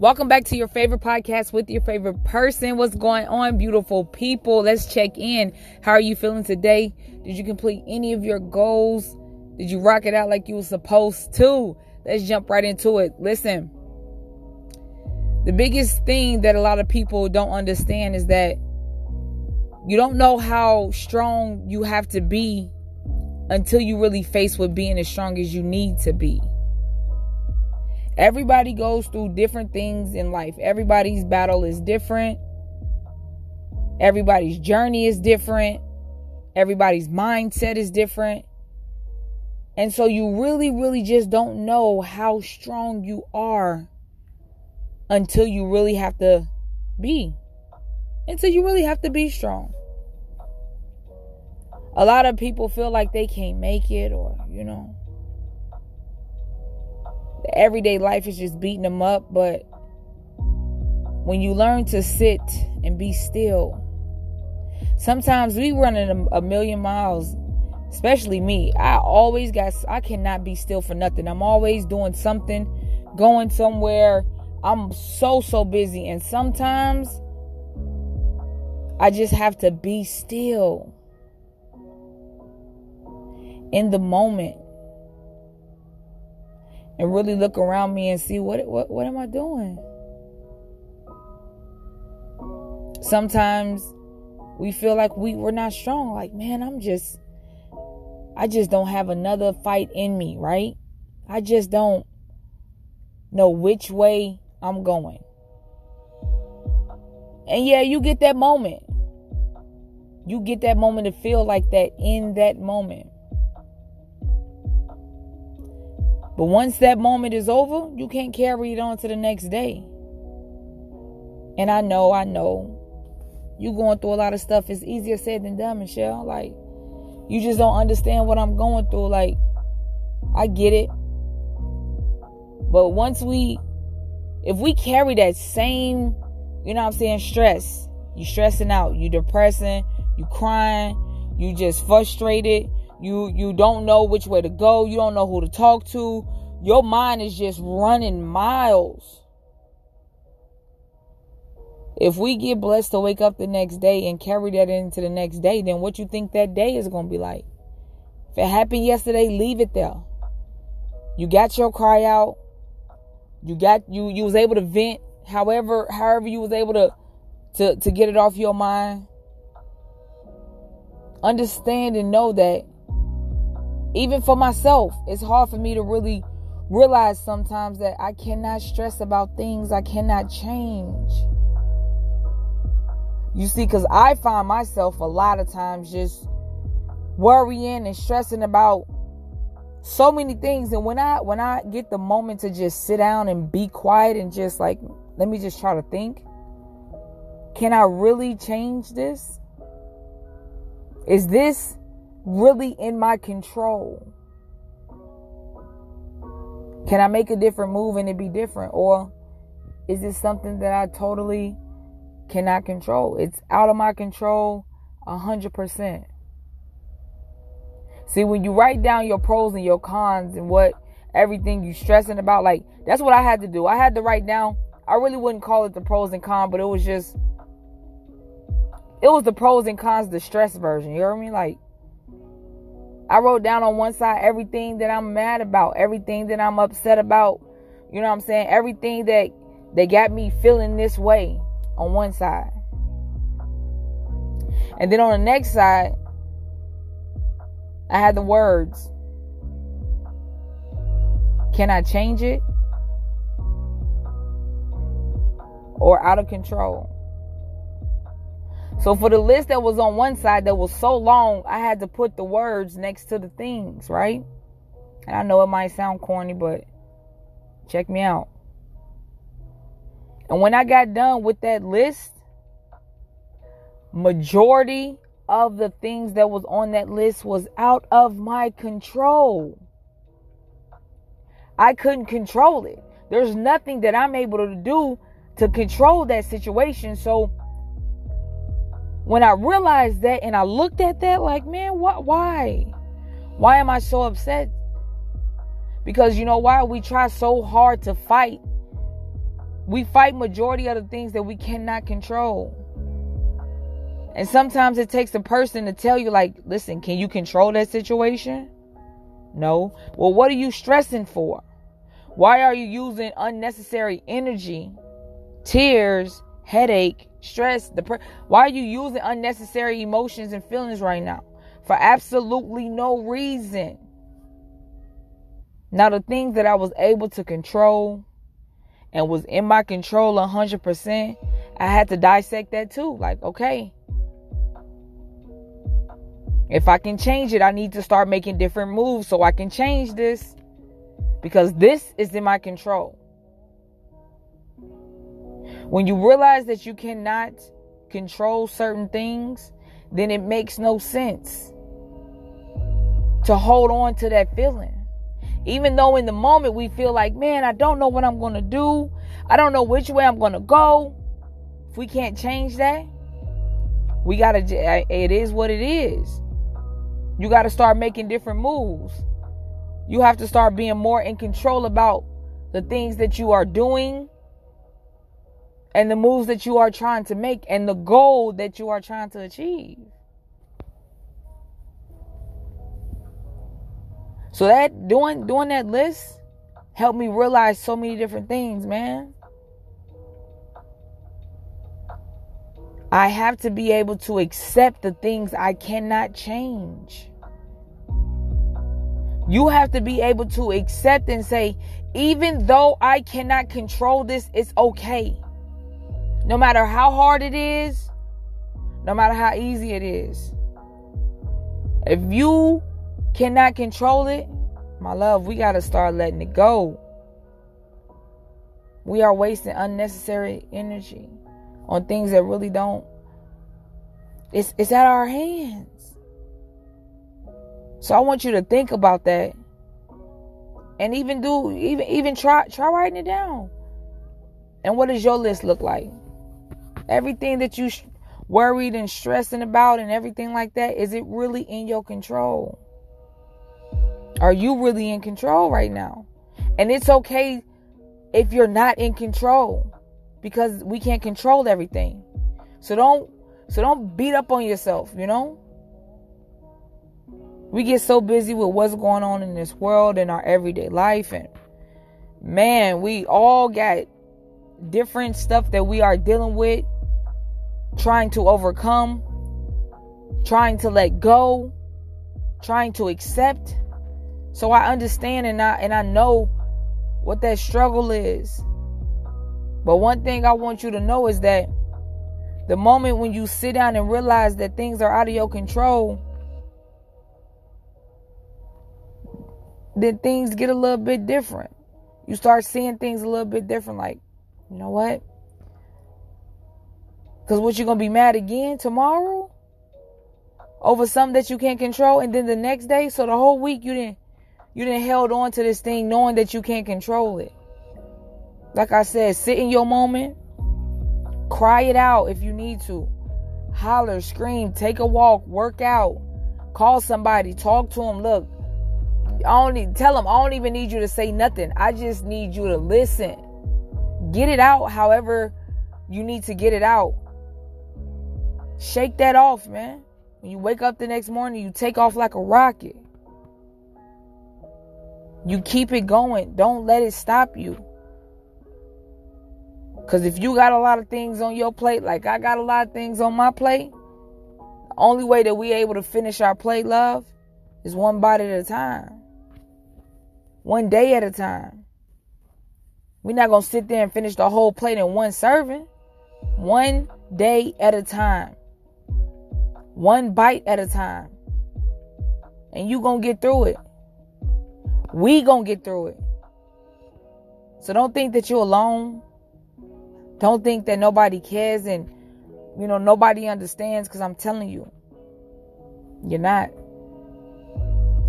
Welcome back to your favorite podcast with your favorite person. What's going on, beautiful people? Let's check in. How are you feeling today? Did you complete any of your goals? Did you rock it out like you were supposed to? Let's jump right into it. Listen, the biggest thing that a lot of people don't understand is that you don't know how strong you have to be until you really face with being as strong as you need to be. Everybody goes through different things in life. Everybody's battle is different. Everybody's journey is different. Everybody's mindset is different. And so you really, really just don't know how strong you are until you really have to be. Until you really have to be strong. A lot of people feel like they can't make it or, you know, everyday life is just beating them up. But when you learn to sit and be still, sometimes we running a, a million miles especially me. I always got i cannot be still for nothing. I'm always doing something going somewhere. I'm so so busy. And sometimes i just have to be still in the moment and really look around me and see what what what am I doing? Sometimes we feel like we we're not strong. Like, man, I'm just I just don't have another fight in me, right? I just don't know which way I'm going. And yeah, you get that moment. You get that moment to feel like that in that moment. But once that moment is over, you can't carry it on to the next day. And I know, I know. You going through a lot of stuff. It's easier said than done, Michelle. Like, you just don't understand what I'm going through. Like, I get it. But once we, if we carry that same, you know what I'm saying, stress, you stressing out, you depressing, you crying, you just frustrated, you you don't know which way to go. You don't know who to talk to. Your mind is just running miles. If we get blessed to wake up the next day and carry that into the next day, then what you think that day is going to be like? If it happened yesterday, leave it there. You got your cry out. You got you you was able to vent however however you was able to to to get it off your mind. Understand and know that even for myself, it's hard for me to really realize sometimes that I cannot stress about things. I cannot change. You see, because I find myself a lot of times just worrying and stressing about so many things. And when i when i get the moment to just sit down and be quiet and just like let me just try to think can i really change this? Is this really in my control? Can I make a different move and it be different? Or is this something that I totally cannot control? It's out of my control a hundred percent. See, when you write down your pros and your cons and what everything you're stressing about, like that's what I had to do. I had to write down. I really wouldn't call it the pros and cons, but it was just it was the pros and cons, the stress version. You hear me? Like I wrote down on one side everything that I'm mad about, everything that I'm upset about. You know what I'm saying? Everything that that got me feeling this way on one side. And then on the next side, I had the words. Can I change it? Or out of control? So for the list that was on one side that was so long, I had to put the words next to the things, right? And I know it might sound corny, but check me out. And when I got done with that list, majority of the things that was on that list was out of my control. I couldn't control it. There's nothing that I'm able to do to control that situation. So when I realized that and I looked at that, like, man, what, why? Why am I so upset? Because you know why? We try so hard to fight We fight majority of the things that we cannot control. And sometimes it takes a person to tell you, like, listen, can you control that situation? No. Well, what are you stressing for? Why are you using unnecessary energy, tears, headache, stress, depression? Why are you using unnecessary emotions and feelings right now? For absolutely no reason. Now, the things that I was able to control and was in my control 100%, I had to dissect that too. Like, okay, if I can change it, I need to start making different moves so I can change this because this is in my control. When you realize that you cannot control certain things, then it makes no sense to hold on to that feeling. Even though in the moment we feel like, man, I don't know what I'm going to do, I don't know which way I'm going to go. If we can't change that, we got to, it is what it is. You got to start making different moves. You have to start being more in control about the things that you are doing and the moves that you are trying to make and the goal that you are trying to achieve. So that doing doing that list helped me realize so many different things, man. I have to be able to accept the things I cannot change. You have to be able to accept and say, even though I cannot control this, it's okay. No matter how hard it is, no matter how easy it is. If you cannot control it, my love, we got to start letting it go. We are wasting unnecessary energy on things that really don't. It's it's at our hands. So I want you to think about that. And even do even even try try writing it down. And what does your list look like? Everything that you worried and stressing about and everything like that, is it really in your control? Are you really in control right now? And it's okay if you're not in control because we can't control everything. So don't so don't beat up on yourself, you know? We get so busy with what's going on in this world and our everyday life and man, we all got different stuff that we are dealing with, trying to overcome, trying to let go, trying to accept. So I understand and I and I know what that struggle is. But one thing I want you to know is that the moment when you sit down and realize that things are out of your control, then things get a little bit different. You start seeing things a little bit different. Like, you know what? Because what you're gonna be mad again tomorrow over something that you can't control, and then the next day, so the whole week you didn't you didn't held on to this thing knowing that you can't control it. Like I said, sit in your moment, cry it out if you need to. Holler, scream, take a walk, work out, call somebody, talk to them. Look, I don't need, tell them I don't even need you to say nothing. I just need you to listen. Get it out however you need to get it out. Shake that off, man. When you wake up the next morning, you take off like a rocket. You keep it going. Don't let it stop you. Because if you got a lot of things on your plate, like I got a lot of things on my plate, the only way that we able to finish our plate, love, is one bite at a time. One day at a time. We're not going to sit there and finish the whole plate in one serving. One day at a time. One bite at a time. And you going to get through it. We going to get through it. So don't think that you're alone. Don't think that nobody cares and, you know, nobody understands because I'm telling you, you're not.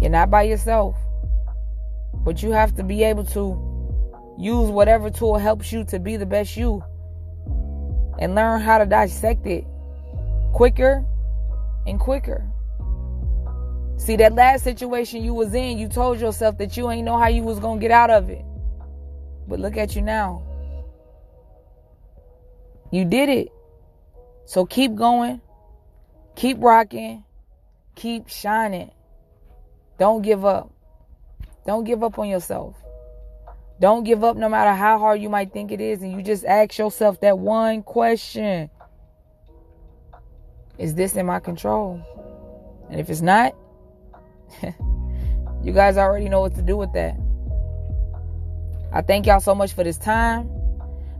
You're not by yourself. But you have to be able to use whatever tool helps you to be the best you and learn how to dissect it quicker and quicker. See that last situation you was in, you told yourself that you ain't know how you was going to get out of it. But look at you now. You did it. So keep going. Keep rocking. Keep shining. Don't give up. Don't give up on yourself. Don't give up no matter how hard you might think it is. And you just ask yourself that one question Is this in my control? And if it's not, you guys already know what to do with that. I thank y'all so much for this time.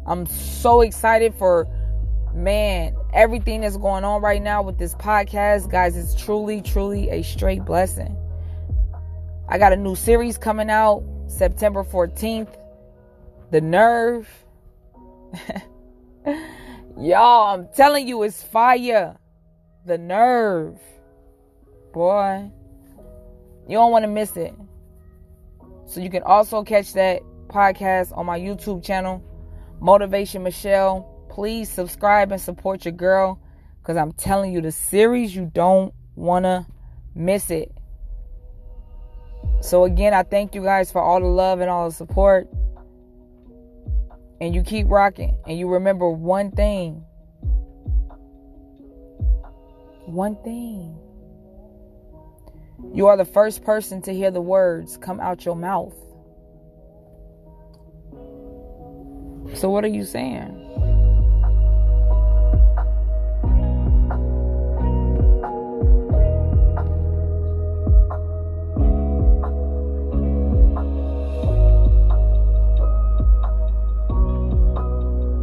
I'm so excited for, man, everything that's going on right now with this podcast. Guys, it's truly, truly a straight blessing. I got a new series coming out September 14th. The Nerve. Y'all, I'm telling you, it's fire. The Nerve. Boy, you don't want to miss it. So you can also catch that podcast on my YouTube channel, Motivation Michelle. Please subscribe and support your girl because I'm telling you, the series, you don't want to miss it. So, again, I thank you guys for all the love and all the support. And you keep rocking. And you remember one thing. One thing. You are the first person to hear the words come out your mouth. So, what are you saying?